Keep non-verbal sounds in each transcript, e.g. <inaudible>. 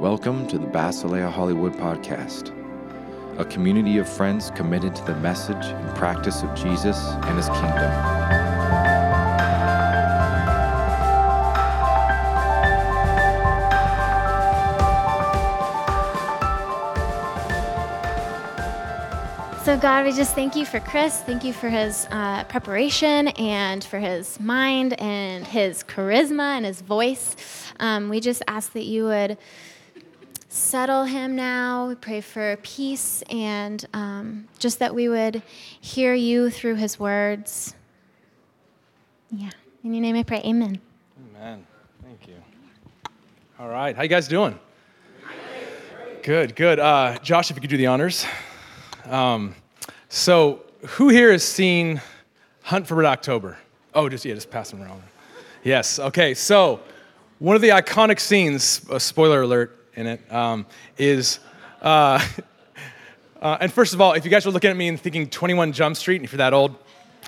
Welcome to the Basilea Hollywood Podcast, a community of friends committed to the message and practice of Jesus and his kingdom. So, God, we just thank you for Chris. Thank you for his uh, preparation and for his mind and his charisma and his voice. Um, we just ask that you would settle him now. We pray for peace and um, just that we would hear you through his words. Yeah. In your name I pray. Amen. Amen. Thank you. All right. How you guys doing? Good, good. Uh, Josh, if you could do the honors. Um, so, who here has seen Hunt for Red October? Oh, just yeah, just pass them around. Yes. Okay. So, one of the iconic scenes, a spoiler alert in it, um, is. Uh, <laughs> uh, and first of all, if you guys were looking at me and thinking 21 Jump Street, and if you're that old,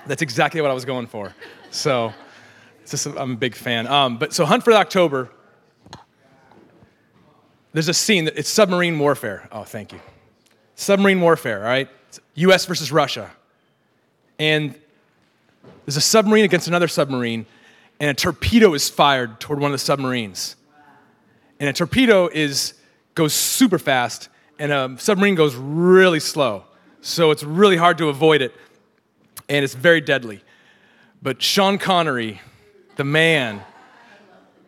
that's exactly what I was going for. So, just, I'm a big fan. Um, but so, Hunt for October. There's a scene that it's submarine warfare. Oh, thank you submarine warfare, all right? It's US versus Russia. And there's a submarine against another submarine, and a torpedo is fired toward one of the submarines. And a torpedo is goes super fast, and a submarine goes really slow. So it's really hard to avoid it, and it's very deadly. But Sean Connery, the man,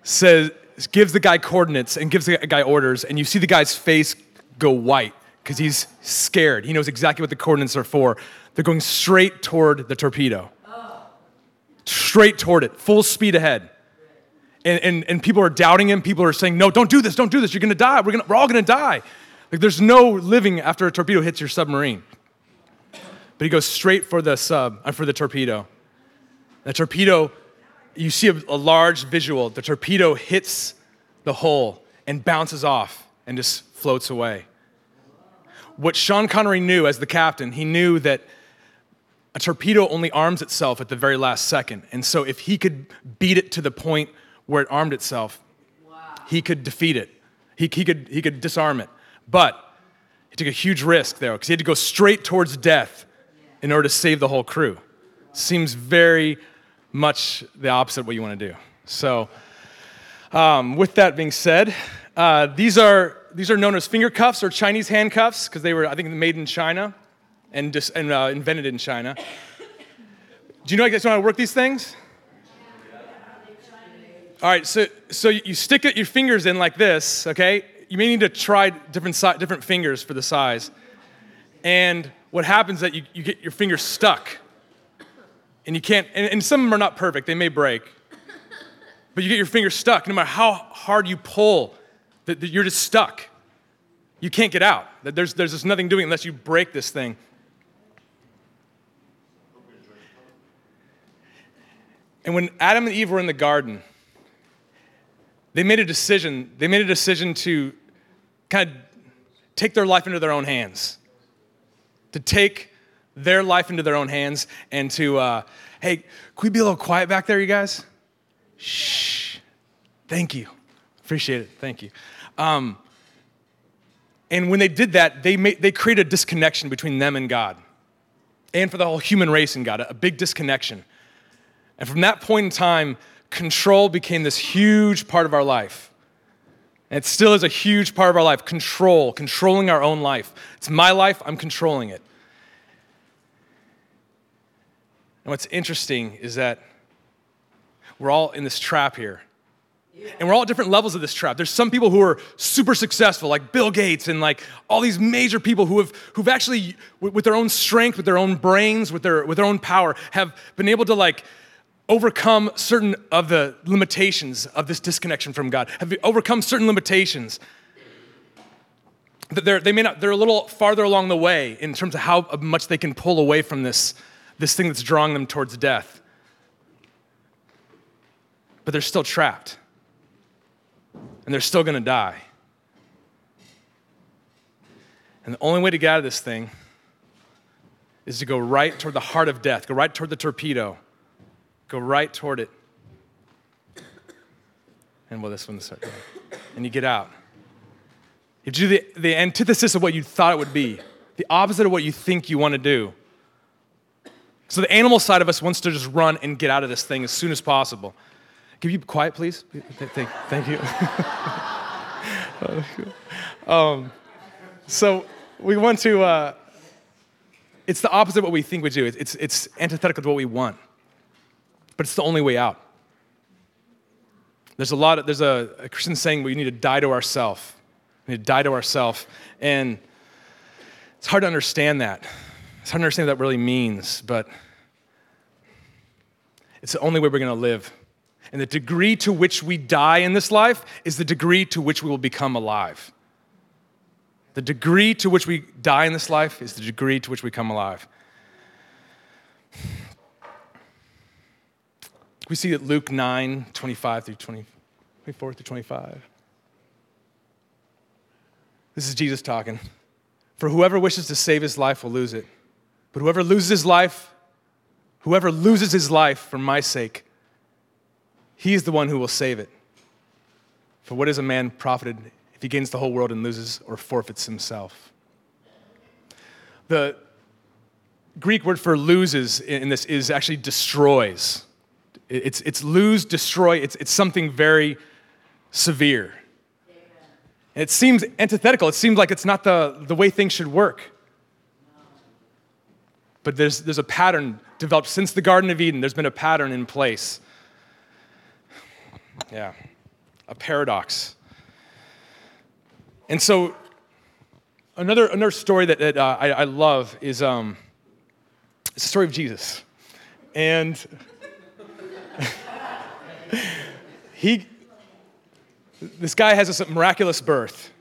says gives the guy coordinates and gives the guy orders, and you see the guy's face go white because he's scared. He knows exactly what the coordinates are for. They're going straight toward the torpedo. Straight toward it, full speed ahead. And, and, and people are doubting him. People are saying, No, don't do this, don't do this. You're gonna die. We're, gonna, we're all gonna die. Like, there's no living after a torpedo hits your submarine. But he goes straight for the sub, uh, for the torpedo. The torpedo, you see a, a large visual. The torpedo hits the hull and bounces off and just floats away what Sean Connery knew as the captain, he knew that a torpedo only arms itself at the very last second. And so if he could beat it to the point where it armed itself, wow. he could defeat it. He, he, could, he could disarm it. But he took a huge risk there because he had to go straight towards death in order to save the whole crew. Seems very much the opposite of what you want to do. So, um, with that being said, uh, these are these are known as finger cuffs or Chinese handcuffs because they were, I think, made in China and, dis, and uh, invented in China. Do you know how to work these things? All right, so, so you stick your fingers in like this, okay? You may need to try different, si- different fingers for the size. And what happens is that you, you get your fingers stuck. And you can't, and, and some of them are not perfect, they may break. But you get your fingers stuck. No matter how hard you pull, that, that you're just stuck. You can't get out. That there's, there's just nothing doing unless you break this thing. And when Adam and Eve were in the garden, they made a decision. They made a decision to kind of take their life into their own hands. To take their life into their own hands and to, uh, hey, can we be a little quiet back there, you guys? Shh. Thank you. Appreciate it. Thank you. Um, and when they did that, they, made, they created a disconnection between them and God, and for the whole human race and God, a big disconnection. And from that point in time, control became this huge part of our life. And it still is a huge part of our life control, controlling our own life. It's my life, I'm controlling it. And what's interesting is that we're all in this trap here. And we're all at different levels of this trap. There's some people who are super successful, like Bill Gates and like all these major people who have who've actually, with their own strength, with their own brains, with their with their own power, have been able to like overcome certain of the limitations of this disconnection from God. Have overcome certain limitations. They're, they may not, they're a little farther along the way in terms of how much they can pull away from this, this thing that's drawing them towards death. But they're still trapped and they're still going to die. And the only way to get out of this thing is to go right toward the heart of death, go right toward the torpedo, go right toward it. And well, this one's and you get out. You do the, the antithesis of what you thought it would be, the opposite of what you think you want to do. So the animal side of us wants to just run and get out of this thing as soon as possible. Can you be quiet, please? Thank, thank you. <laughs> um, so we want to, uh, it's the opposite of what we think we do. It's, it's antithetical to what we want, but it's the only way out. There's a lot of, there's a, a Christian saying we need to die to ourselves. We need to die to ourselves. And it's hard to understand that. It's hard to understand what that really means, but it's the only way we're going to live. And the degree to which we die in this life is the degree to which we will become alive. The degree to which we die in this life is the degree to which we come alive. We see it Luke 9, 25 through 20, 24 through 25. This is Jesus talking. For whoever wishes to save his life will lose it. But whoever loses his life, whoever loses his life for my sake, he is the one who will save it. For what is a man profited if he gains the whole world and loses or forfeits himself? The Greek word for loses in this is actually destroys. It's, it's lose, destroy, it's, it's something very severe. It seems antithetical. It seems like it's not the, the way things should work. But there's, there's a pattern developed since the Garden of Eden. There's been a pattern in place. Yeah, a paradox. And so, another, another story that, that uh, I, I, love is um, the story of Jesus. And <laughs> he, this guy has this miraculous birth.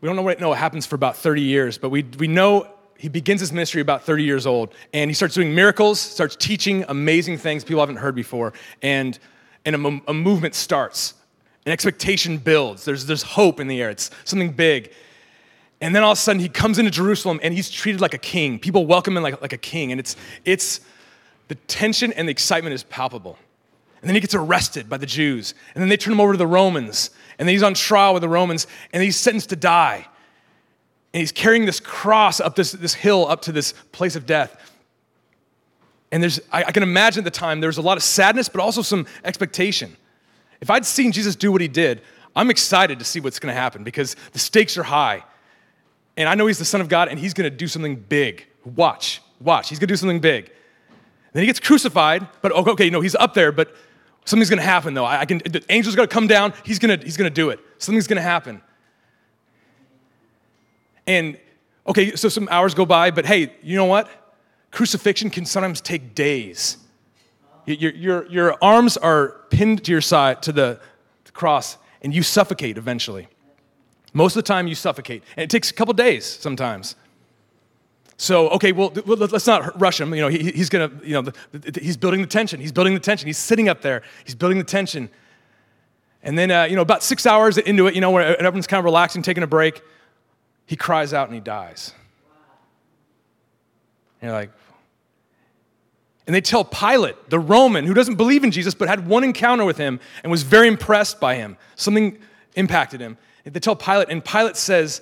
We don't know what, know what happens for about 30 years, but we, we know he begins his ministry about 30 years old, and he starts doing miracles, starts teaching amazing things people haven't heard before, and, and a, a movement starts. An expectation builds. There's, there's hope in the air. It's something big. And then all of a sudden, he comes into Jerusalem and he's treated like a king. People welcome him like, like a king. And it's, it's the tension and the excitement is palpable. And then he gets arrested by the Jews. And then they turn him over to the Romans. And then he's on trial with the Romans. And he's sentenced to die. And he's carrying this cross up this, this hill up to this place of death. And there's, I, I can imagine at the time, there's a lot of sadness, but also some expectation. If I'd seen Jesus do what he did, I'm excited to see what's going to happen because the stakes are high. And I know he's the Son of God and he's going to do something big. Watch, watch. He's going to do something big. Then he gets crucified, but oh, okay, no, he's up there, but Something's gonna happen though. I, I can, the angel's gonna come down, he's gonna, he's gonna do it. Something's gonna happen. And okay, so some hours go by, but hey, you know what? Crucifixion can sometimes take days. Your, your, your arms are pinned to your side, to the cross, and you suffocate eventually. Most of the time, you suffocate. And it takes a couple days sometimes. So, okay, well, let's not rush him. You know, he, he's gonna, you know, he's building the tension. He's building the tension. He's sitting up there. He's building the tension. And then, uh, you know, about six hours into it, you know, where everyone's kind of relaxing, taking a break, he cries out and he dies. And you're like, and they tell Pilate, the Roman, who doesn't believe in Jesus, but had one encounter with him and was very impressed by him. Something impacted him. They tell Pilate, and Pilate says,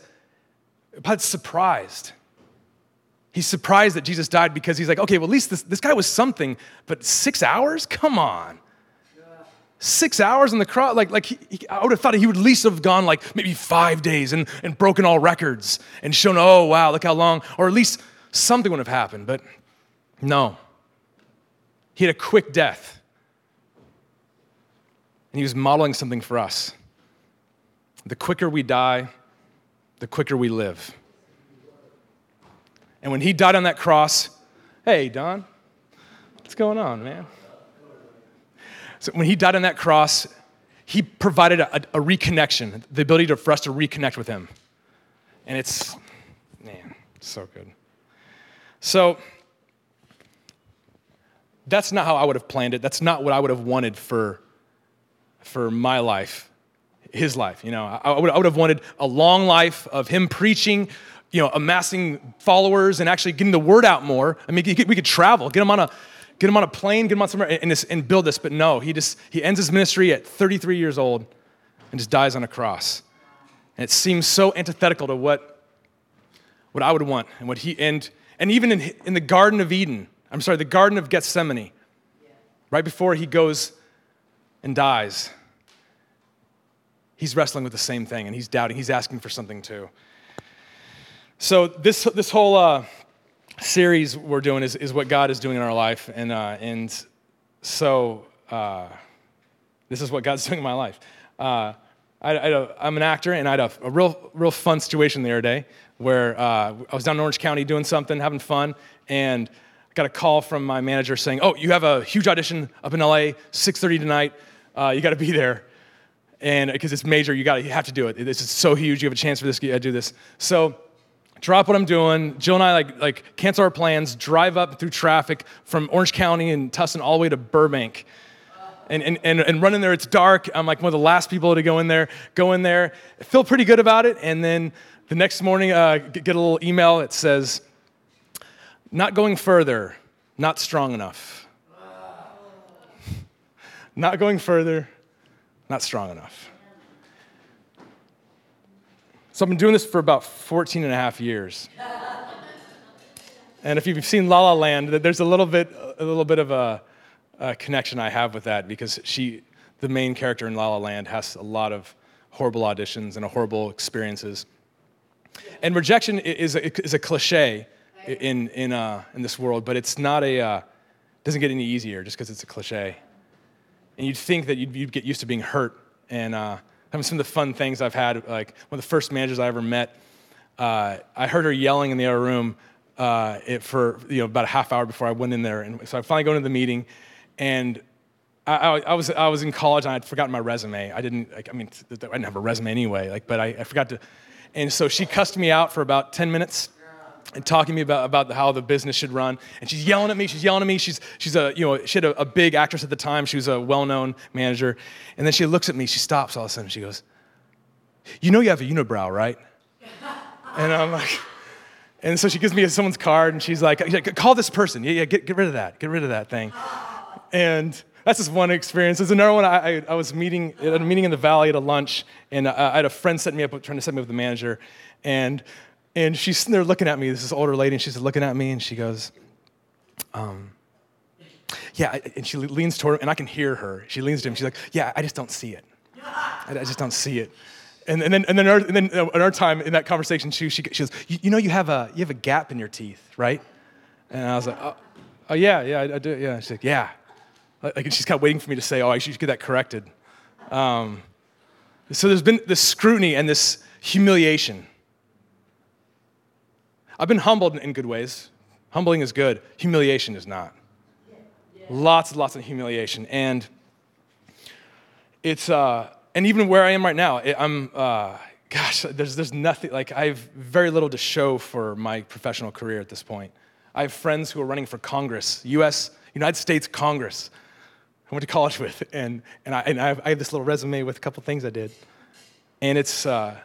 Pilate's surprised. He's surprised that Jesus died because he's like, okay, well, at least this, this guy was something, but six hours? Come on. Six hours in the cross, like, like he, he, I would have thought he would at least have gone like maybe five days and, and broken all records and shown, oh, wow, look how long, or at least something would have happened, but no. He had a quick death. And he was modeling something for us. The quicker we die, the quicker we live. And when he died on that cross, hey, Don, what's going on, man? So when he died on that cross, he provided a, a, reconnection, the ability to, for us to reconnect with him. And it's, man, so good. So, that's not how I would have planned it. That's not what I would have wanted for, for my life, his life. You know, I would, I would have wanted a long life of him preaching, you know, amassing followers and actually getting the word out more. I mean, we could travel, get him on a, get him on a plane, get him on somewhere, and, and build this. But no, he just he ends his ministry at 33 years old, and just dies on a cross. And it seems so antithetical to what, what I would want and what he, and, and even in, in the Garden of Eden, I'm sorry, the Garden of Gethsemane, right before he goes and dies, he's wrestling with the same thing and he's doubting, he's asking for something too. So, this, this whole uh, series we're doing is, is what God is doing in our life. And, uh, and so, uh, this is what God's <laughs> doing in my life. Uh, I, am an actor, and I had a, a, real, real fun situation the other day where uh, I was down in Orange County doing something, having fun, and got a call from my manager saying, "Oh, you have a huge audition up in LA, 6:30 tonight. Uh, you got to be there." And because it's major, you got you have to do it. This is so huge. You have a chance for this. You got to do this. So drop what I'm doing. Jill and I like like cancel our plans, drive up through traffic from Orange County and Tustin all the way to Burbank and, and, and, and run in there. It's dark. I'm like one of the last people to go in there. Go in there, feel pretty good about it. And then the next morning, uh, get a little email that says, not going further, not strong enough. <laughs> not going further, not strong enough. So I've been doing this for about 14 and a half years. and if you've seen La La Land, there's a little bit, a little bit of a, uh, connection I have with that because she, the main character in La La Land, has a lot of horrible auditions and horrible experiences. And rejection is a, is a cliche in, in, uh, in this world, but it's not a, uh, doesn't get any easier just because it's a cliche. And you'd think that you'd, you'd, get used to being hurt. And uh, having some of the fun things I've had, like one of the first managers I ever met, uh, I heard her yelling in the other room uh, it, for you know, about a half hour before I went in there. And so I finally go into the meeting, and I, I, I, was, I was in college and I'd forgotten my resume. I didn't, like, I mean, I didn't have a resume anyway, like, but I, I forgot to. And so she cussed me out for about 10 minutes and talking to me about, about how the business should run. And she's yelling at me, she's yelling at me. She's, she's a, you know, she had a, a big actress at the time. She was a well-known manager. And then she looks at me, she stops all of a sudden. She goes, you know you have a unibrow, right? <laughs> And I'm like, and so she gives me someone's card and she's like, call this person. Yeah, yeah, get, get rid of that. Get rid of that thing. And that's just one experience. There's another one. I, I, I, was meeting at a meeting in the valley at a lunch, and I, I had a friend set me up, trying to set me up with the manager, and and she's sitting there looking at me. This is older lady, and she's looking at me, and she goes, um, "Yeah," and she leans toward him, and I can hear her. She leans to him. She's like, "Yeah, I just don't see it. I, I just don't see it." And, and then, and then, our, and then in our time in that conversation, she, she, she goes, you, you know, you have a you have a gap in your teeth, right?" And I was like, "Oh, oh yeah, yeah, I, I do. Yeah." She's like, "Yeah." Like, she's kind of waiting for me to say, oh, I should get that corrected. Um, so there's been this scrutiny and this humiliation. I've been humbled in good ways. Humbling is good, humiliation is not. Lots and lots of humiliation. And it's, uh, and even where I am right now, I'm, uh, gosh, there's, there's nothing, like, I have very little to show for my professional career at this point. I have friends who are running for Congress, US, United States Congress. I went to college <laughs> with, and, and, I, and I, have, I have this little resume with a couple things I did. And it's, uh,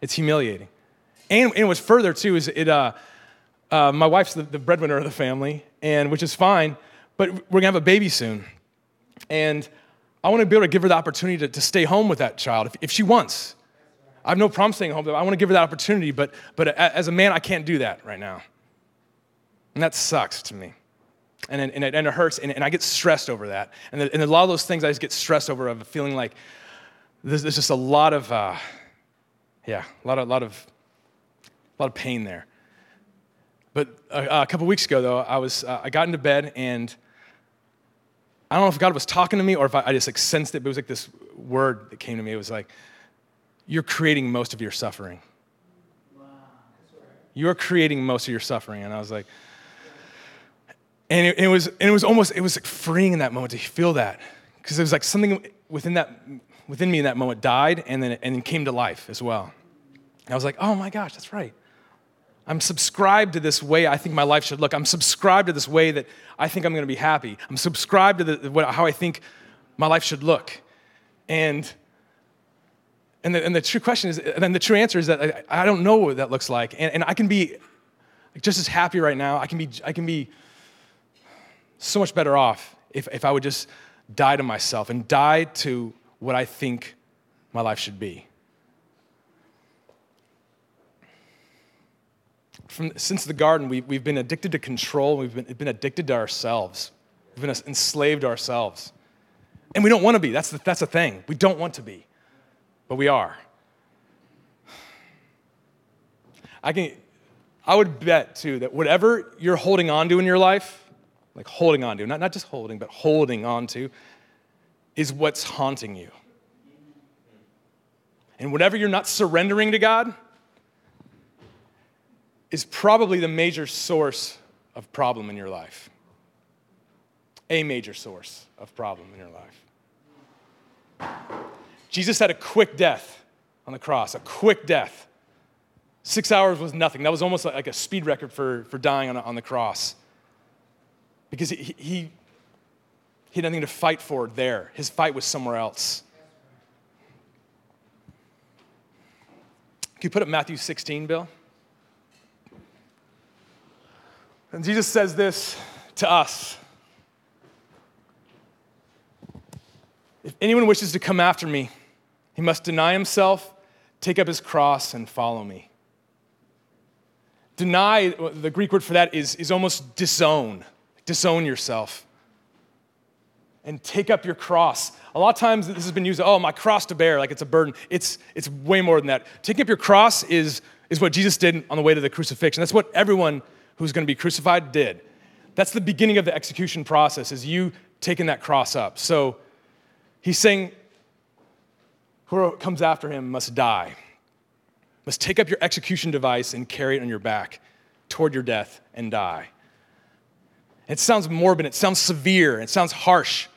it's humiliating. And, and what's further, too, is it, uh, uh, my wife's the, the breadwinner of the family, and which is fine, but we're gonna have a baby soon. And I wanna be able to give her the opportunity to, to stay home with that child if, if she wants. I have no problem staying home, I wanna give her that opportunity, but, but as a man, I can't do that right now. And that sucks to me and, and, it, and it hurts, and, and, I get stressed over that. And, the, and, a lot of those things I just get stressed over of feeling like there's, there's just a lot of, uh, yeah, a lot of, lot of, a lot of pain there. But a, a couple weeks ago, though, I was, uh, I got into bed, and I don't know if God was talking to me or if I, I just like sensed it, but it was like this word that came to me. It was like, you're creating most of your suffering. Wow. That's right. You're creating most of your suffering. And I was like, and it, it, was, and it was almost, it was like freeing in that moment to feel that. Because it was like something within, that, within me in that moment died and then, and then came to life as well. And I was like, oh my gosh, that's right. I'm subscribed to this way I think my life should look. I'm subscribed to this way that I think I'm going to be happy. I'm subscribed to the, how I think my life should look. And, and, the, and the true question is, and then the true answer is that I, I don't know what that looks like. And, and I can be just as happy right now. I can be, I can be so much better off if, if I would just die to myself and die to what I think my life should be. From, since the garden, we, we've been addicted to control, we've been, been addicted to ourselves, we've been enslaved ourselves. And we don't want to be. That's the, that's the thing. We don't want to be, but we are. I, can, I would bet, too, that whatever you're holding on to in your life, like holding on to, not, not just holding, but holding on to, is what's haunting you. And whatever you're not surrendering to God is probably the major source of problem in your life. A major source of problem in your life. Jesus had a quick death on the cross, a quick death. Six hours was nothing. That was almost like a speed record for, for dying on, on the cross. Because he, he, he had nothing to fight for there, his fight was somewhere else. Can you put up Matthew 16, Bill? And Jesus says this to us If anyone wishes to come after me, he must deny himself, take up his cross, and follow me. Deny, the Greek word for that is, is almost disown. Disown yourself. And take up your cross. A lot of times this has been used, oh, my cross to bear, like it's a burden. It's, it's way more than that. Taking up your cross is, is what Jesus did on the way to the crucifixion. That's what everyone who's going to be crucified did. That's the beginning of the execution process, is you taking that cross up. So he's saying, whoever comes after him must die, must take up your execution device and carry it on your back toward your death and die. It sounds morbid, it sounds severe, it sounds harsh.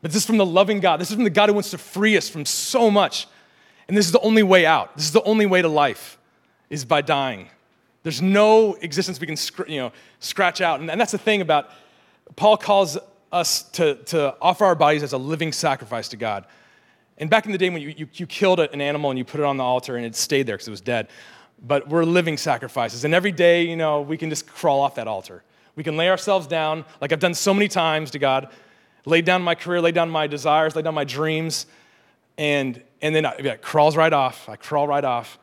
But this is from the loving God. This is from the God who wants to free us from so much. And this is the only way out. This is the only way to life, is by dying. There's no existence we can you know, scratch out. And, that's the thing about Paul calls us to, to offer our bodies as a living sacrifice to God. And back in the day when you, you, you killed an animal and you put it on the altar and it stayed there because it was dead, but we're living sacrifices. And every day, you know, we can just crawl off that altar. We can lay ourselves down, like I've done so many times to God, lay down my career, lay down my desires, lay down my dreams, and, and then it crawls right off. I crawl right off.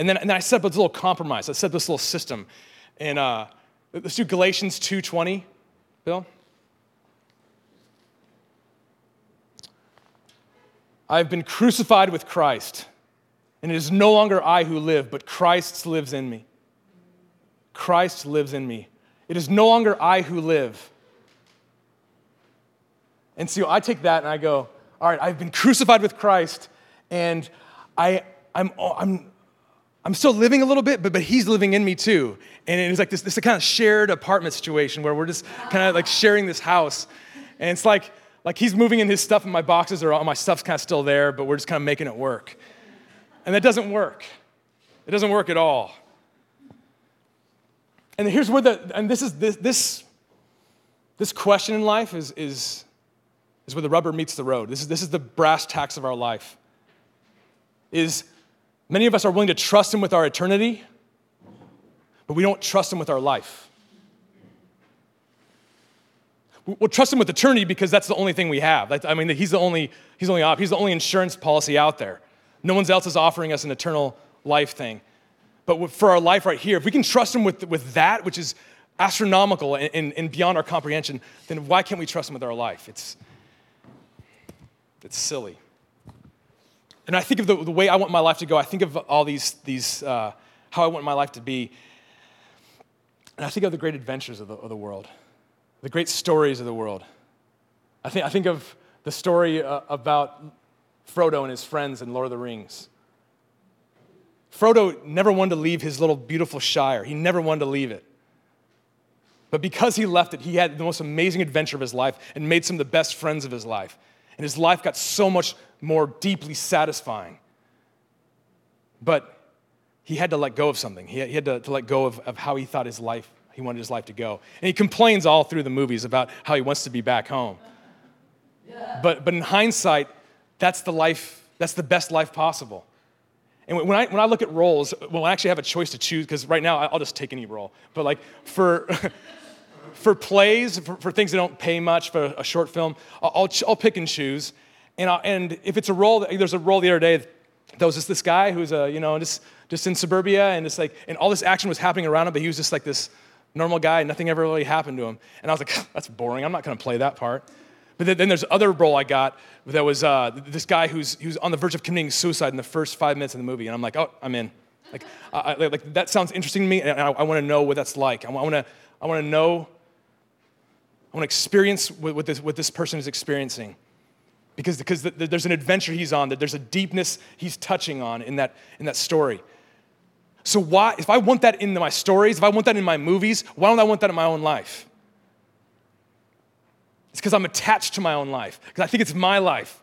And then, and then I set up this little compromise. I set up this little system. And uh, let's do Galatians 2.20, Bill. I've been crucified with Christ, and it is no longer I who live, but Christ lives in me. Christ lives in me. It is no longer I who live. And so I take that and I go, all right, I've been crucified with Christ, and I, I'm, I'm, I'm still living a little bit, but, but he's living in me too. And it's like this, this kind of shared apartment situation where we're just kind of like sharing this house. And it's like, like he's moving in his stuff and my boxes are all my stuff's kind of still there, but we're just kind of making it work. And that doesn't work. It doesn't work at all. And here's where the, and this is this, this, this question in life is, is, is where the rubber meets the road. This is, this is the brass tacks of our life. Is Many of us are willing to trust Him with our eternity, but we don't trust Him with our life. We'll trust Him with eternity because that's the only thing we have. I mean, He's the only, he's the only, he's the only insurance policy out there. No one else is offering us an eternal life thing. But for our life right here, if we can trust Him with, with that, which is astronomical and, and, and beyond our comprehension, then why can't we trust Him with our life? It's, it's silly. And I think of the, the way I want my life to go. I think of all these, these uh, how I want my life to be. And I think of the great adventures of the, of the world, the great stories of the world. I think, I think of the story uh, about Frodo and his friends in Lord of the Rings. Frodo never wanted to leave his little beautiful Shire, he never wanted to leave it. But because he left it, he had the most amazing adventure of his life and made some of the best friends of his life. And his life got so much more deeply satisfying. But he had to let go of something. He had, to, to let go of, of how he thought his life, he wanted his life to go. And he complains all through the movies about how he wants to be back home. But, but in hindsight, that's the life, that's the best life possible. And when I, when I look at roles, when I actually have a choice to choose, because right now I'll just take any role, but like for, <laughs> for plays, for, for, things that don't pay much, for a short film, I'll, I'll pick and choose. And, and if it's a role, there's a role the other day there was just this guy who's a, you know, just, just in suburbia and just like, and all this action was happening around him, but he was just like this normal guy and nothing ever really happened to him. And I was like, <laughs> that's boring. I'm not going to play that part. But then, then there's other role I got that was uh, this guy who's, who's on the verge of committing suicide in the first five minutes of the movie. And I'm like, oh, I'm in. Like, I, like that sounds interesting to me, and I, I want to know what that's like. I want to, I want to know, I want to experience what, what, this, what this person is experiencing because, because there's an adventure he's on, that there's a deepness he's touching on in that, in that story. So why, if I want that in my stories, if I want that in my movies, why don't I want that in my own life? It's because I'm attached to my own life, because I think it's my life.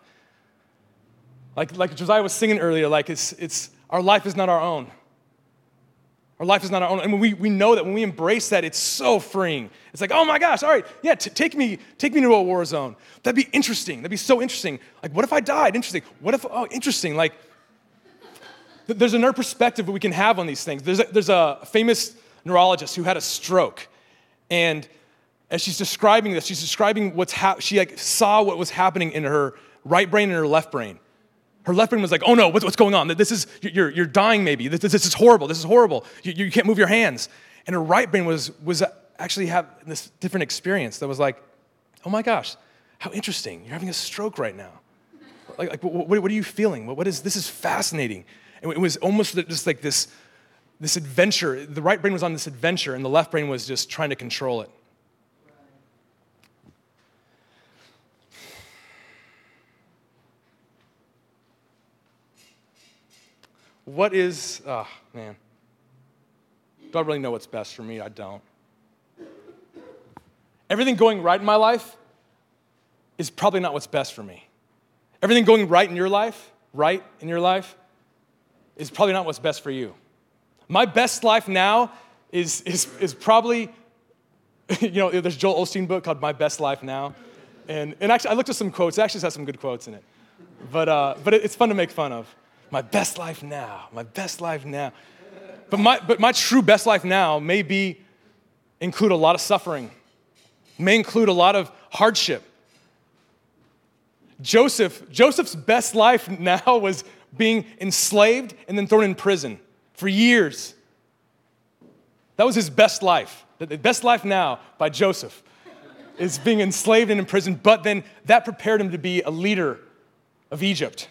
Like, like Josiah was singing earlier, like it's, it's, our life is not our own. Our life is not our own. And we, we know that when we embrace that, it's so freeing. It's like, oh my gosh, all right, yeah, t- take, me, take me to a war zone. That'd be interesting. That'd be so interesting. Like, what if I died? Interesting. What if, oh, interesting. Like, th- there's another perspective that we can have on these things. There's a, there's a famous neurologist who had a stroke. And as she's describing this, she's describing what's hap- she like saw what was happening in her right brain and her left brain. Her left brain was like, oh no, what's, what's going on? This is, you're, you're dying maybe. This, this is horrible. This is horrible. You, you can't move your hands. And her right brain was, was actually have this different experience that was like, oh my gosh, how interesting. You're having a stroke right now. Like, like what, what, are you feeling? What, what is, this is fascinating. And it was almost just like this, this adventure. The right brain was on this adventure, and the left brain was just trying to control it. What is, oh man. Do I really know what's best for me? I don't. Everything going right in my life is probably not what's best for me. Everything going right in your life, right in your life, is probably not what's best for you. My best life now is, is, is probably, <laughs> you know, there's Joel Osteen book called My Best Life Now. And, and actually, I looked at some quotes. It actually has some good quotes in it. But, uh, but it's fun to make fun of my best life now, my best life now. But my, but my true best life now may be, include a lot of suffering, may include a lot of hardship. Joseph, Joseph's best life <laughs> now was being enslaved and then thrown in prison for years. That was his best life. The best life now by Joseph is being enslaved and imprisoned, but then that prepared him to be a leader of Egypt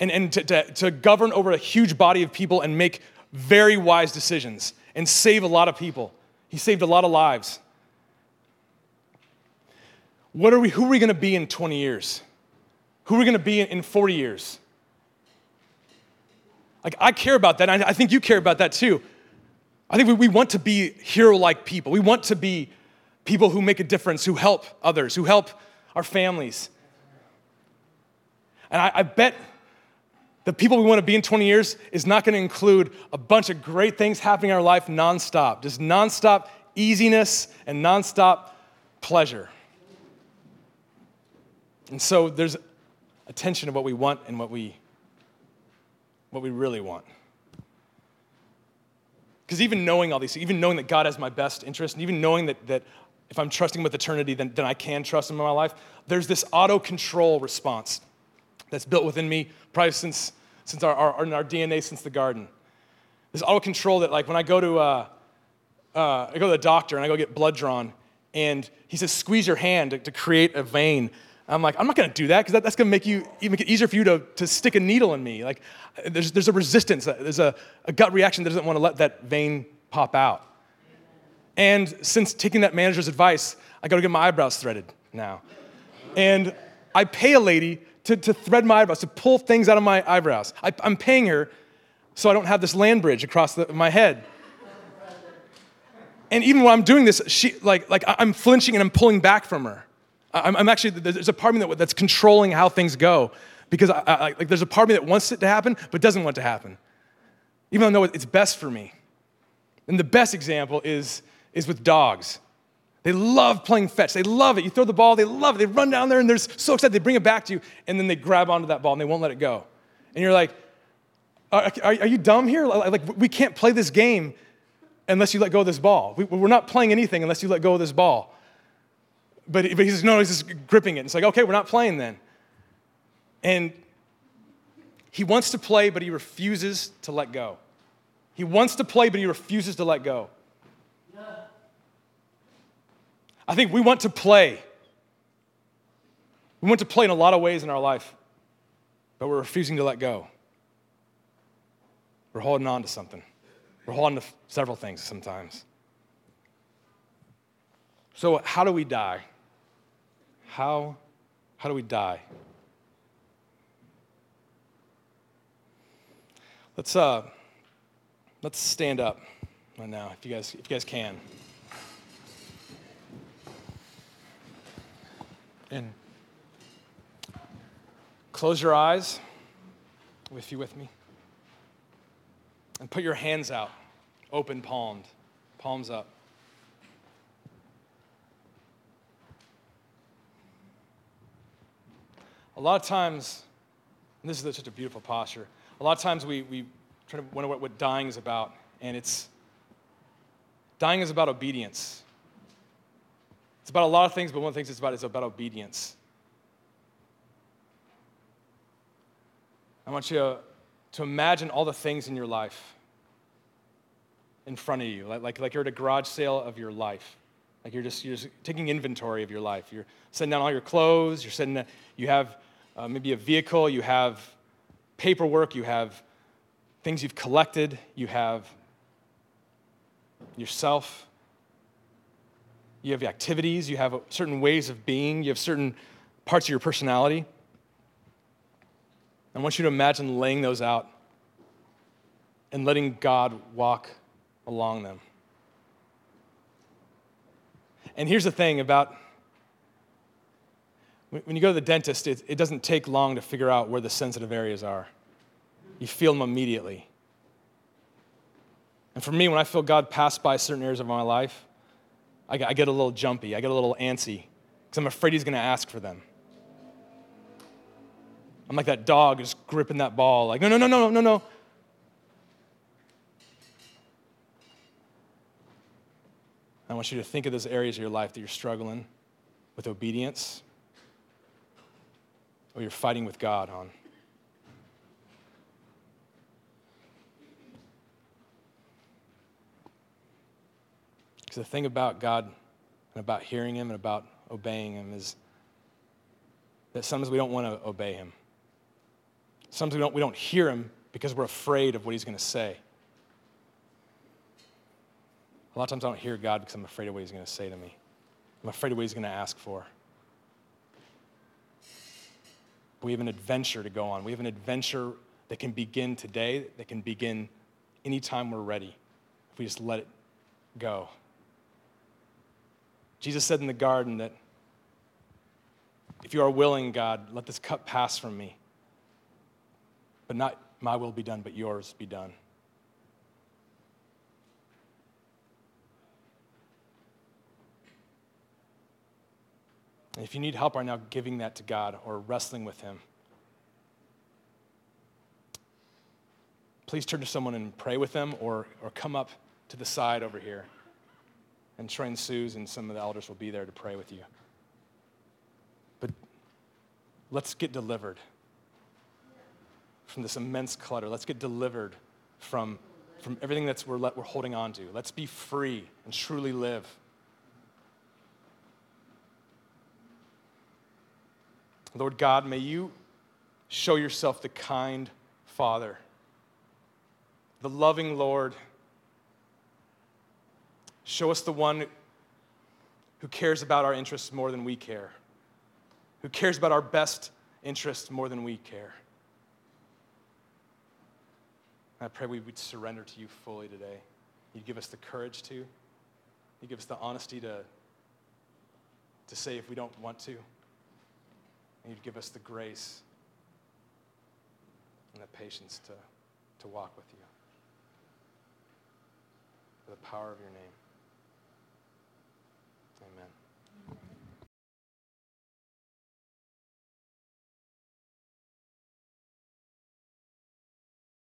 and, and to, to, to govern over a huge body of people and make very wise decisions and save a lot of people. He saved a lot of lives. What are we, who are we going to be in 20 years? Who are we going to be in, in 40 years? Like, I care about that. I, I think you care about that too. I think we, we want to be hero like people. We want to be people who make a difference, who help others, who help our families. And I, I bet the people we want to be in 20 years is not going to include a bunch of great things happening in our life nonstop, just nonstop easiness and nonstop pleasure. And so there's a tension of what we want and what we, what we really want. Because even knowing all these, even knowing that God has my best interest, and even knowing that, that if I'm trusting with eternity, then, then I can trust Him in my life, there's this auto control response that's built within me probably since, since our, our, our DNA since the garden. This auto control that, like, when I go to uh, uh, I go to the doctor and I go get blood drawn, and he says, squeeze your hand to, to create a vein. I'm like, I'm not gonna do that because that, that's gonna make you even make it easier for you to, to stick a needle in me. Like, there's, there's a resistance, there's a, a gut reaction that doesn't wanna let that vein pop out. And since taking that manager's advice, I gotta get my eyebrows threaded now. And I pay a lady to, to thread my eyebrows, to pull things out of my eyebrows. I, am paying her so I don't have this land bridge across the, my head. And even when I'm doing this, she, like, like I'm flinching and I'm pulling back from her. I'm, I'm actually, there's a part of me that, that's controlling how things go because I, I, like, there's a part of me that wants it to happen but doesn't want it to happen, even though I know it's best for me. And the best example is, is with dogs. They love playing fetch. They love it. You throw the ball, they love it. They run down there and they're so excited. They bring it back to you, and then they grab onto that ball and they won't let it go. And you're like, are, are, are you dumb here? Like, we can't play this game unless you let go of this ball. We, are not playing anything unless you let go of this ball. But, but he says, no, he's just gripping it. It's like, okay, we're not playing then. And He wants to play, but he refuses to let go. He wants to play, but he refuses to let go. I think we want to play. We want to play in a lot of ways in our life, but we're refusing to let go. We're holding on to something. We're holding to several things sometimes. So, how do we die? How, how do we die? Let's, uh, let's stand up right now, if you guys, if you guys can. And close your eyes, if you with me, and put your hands out, open palmed, palms up. A lot of times, and this is such a beautiful posture, a lot of times we, we try to wonder what, what dying is about, and it's dying is about obedience. It's about a lot of things, but one of the things it's about is about obedience. I want you to, imagine all the things in your life in front of you, like, like, like you're at a garage sale of your life. Like you're just, you're just taking inventory of your life. You're setting down all your clothes, you're setting, you have uh, maybe a vehicle, you have paperwork, you have things you've collected, you have yourself, you have activities, you have certain ways of being, you have certain parts of your personality. I want you to imagine laying those out and letting God walk along them. And here's the thing about when you go to the dentist, it, it doesn't take long to figure out where the sensitive areas are. You feel them immediately. And for me, when I feel God pass by certain areas of my life, I, I get a little jumpy, I get a little antsy, because I'm afraid He's going to ask for them. I'm like that dog just gripping that ball, like, no, no, no, no, no, no. I want you to think of those areas of your life that you're struggling with obedience or you're fighting with God on. Because the thing about God and about hearing Him and about obeying Him is that sometimes we don't want to obey Him. Sometimes we don't, we don't hear Him because we're afraid of what He's going to say. A lot of times I don't hear God because I'm afraid of what He's going to say to me. I'm afraid of what He's going to ask for. We have an adventure to go on. We have an adventure that can begin today, that can begin anytime we're ready, if we just let it go. Jesus said in the garden that if you are willing, God, let this cup pass from me. But not my will be done, but yours be done. And if you need help right now giving that to God or wrestling with Him, please turn to someone and pray with them or, or come up to the side over here. And Trey and Suze and some of the elders will be there to pray with you. But let's get delivered from this immense clutter. Let's get delivered from, from everything that's we're, we're holding on to. Let's be free and truly live. Lord God, may you show yourself the kind Father, the loving Lord. Show us the one who cares about our interests more than we care, who cares about our best interests more than we care. I pray we would surrender to you fully today. You'd give us the courage to. you'd give us the honesty to, to say if we don't want to and you'd give us the grace and the patience to, to walk with you. For the power of your name.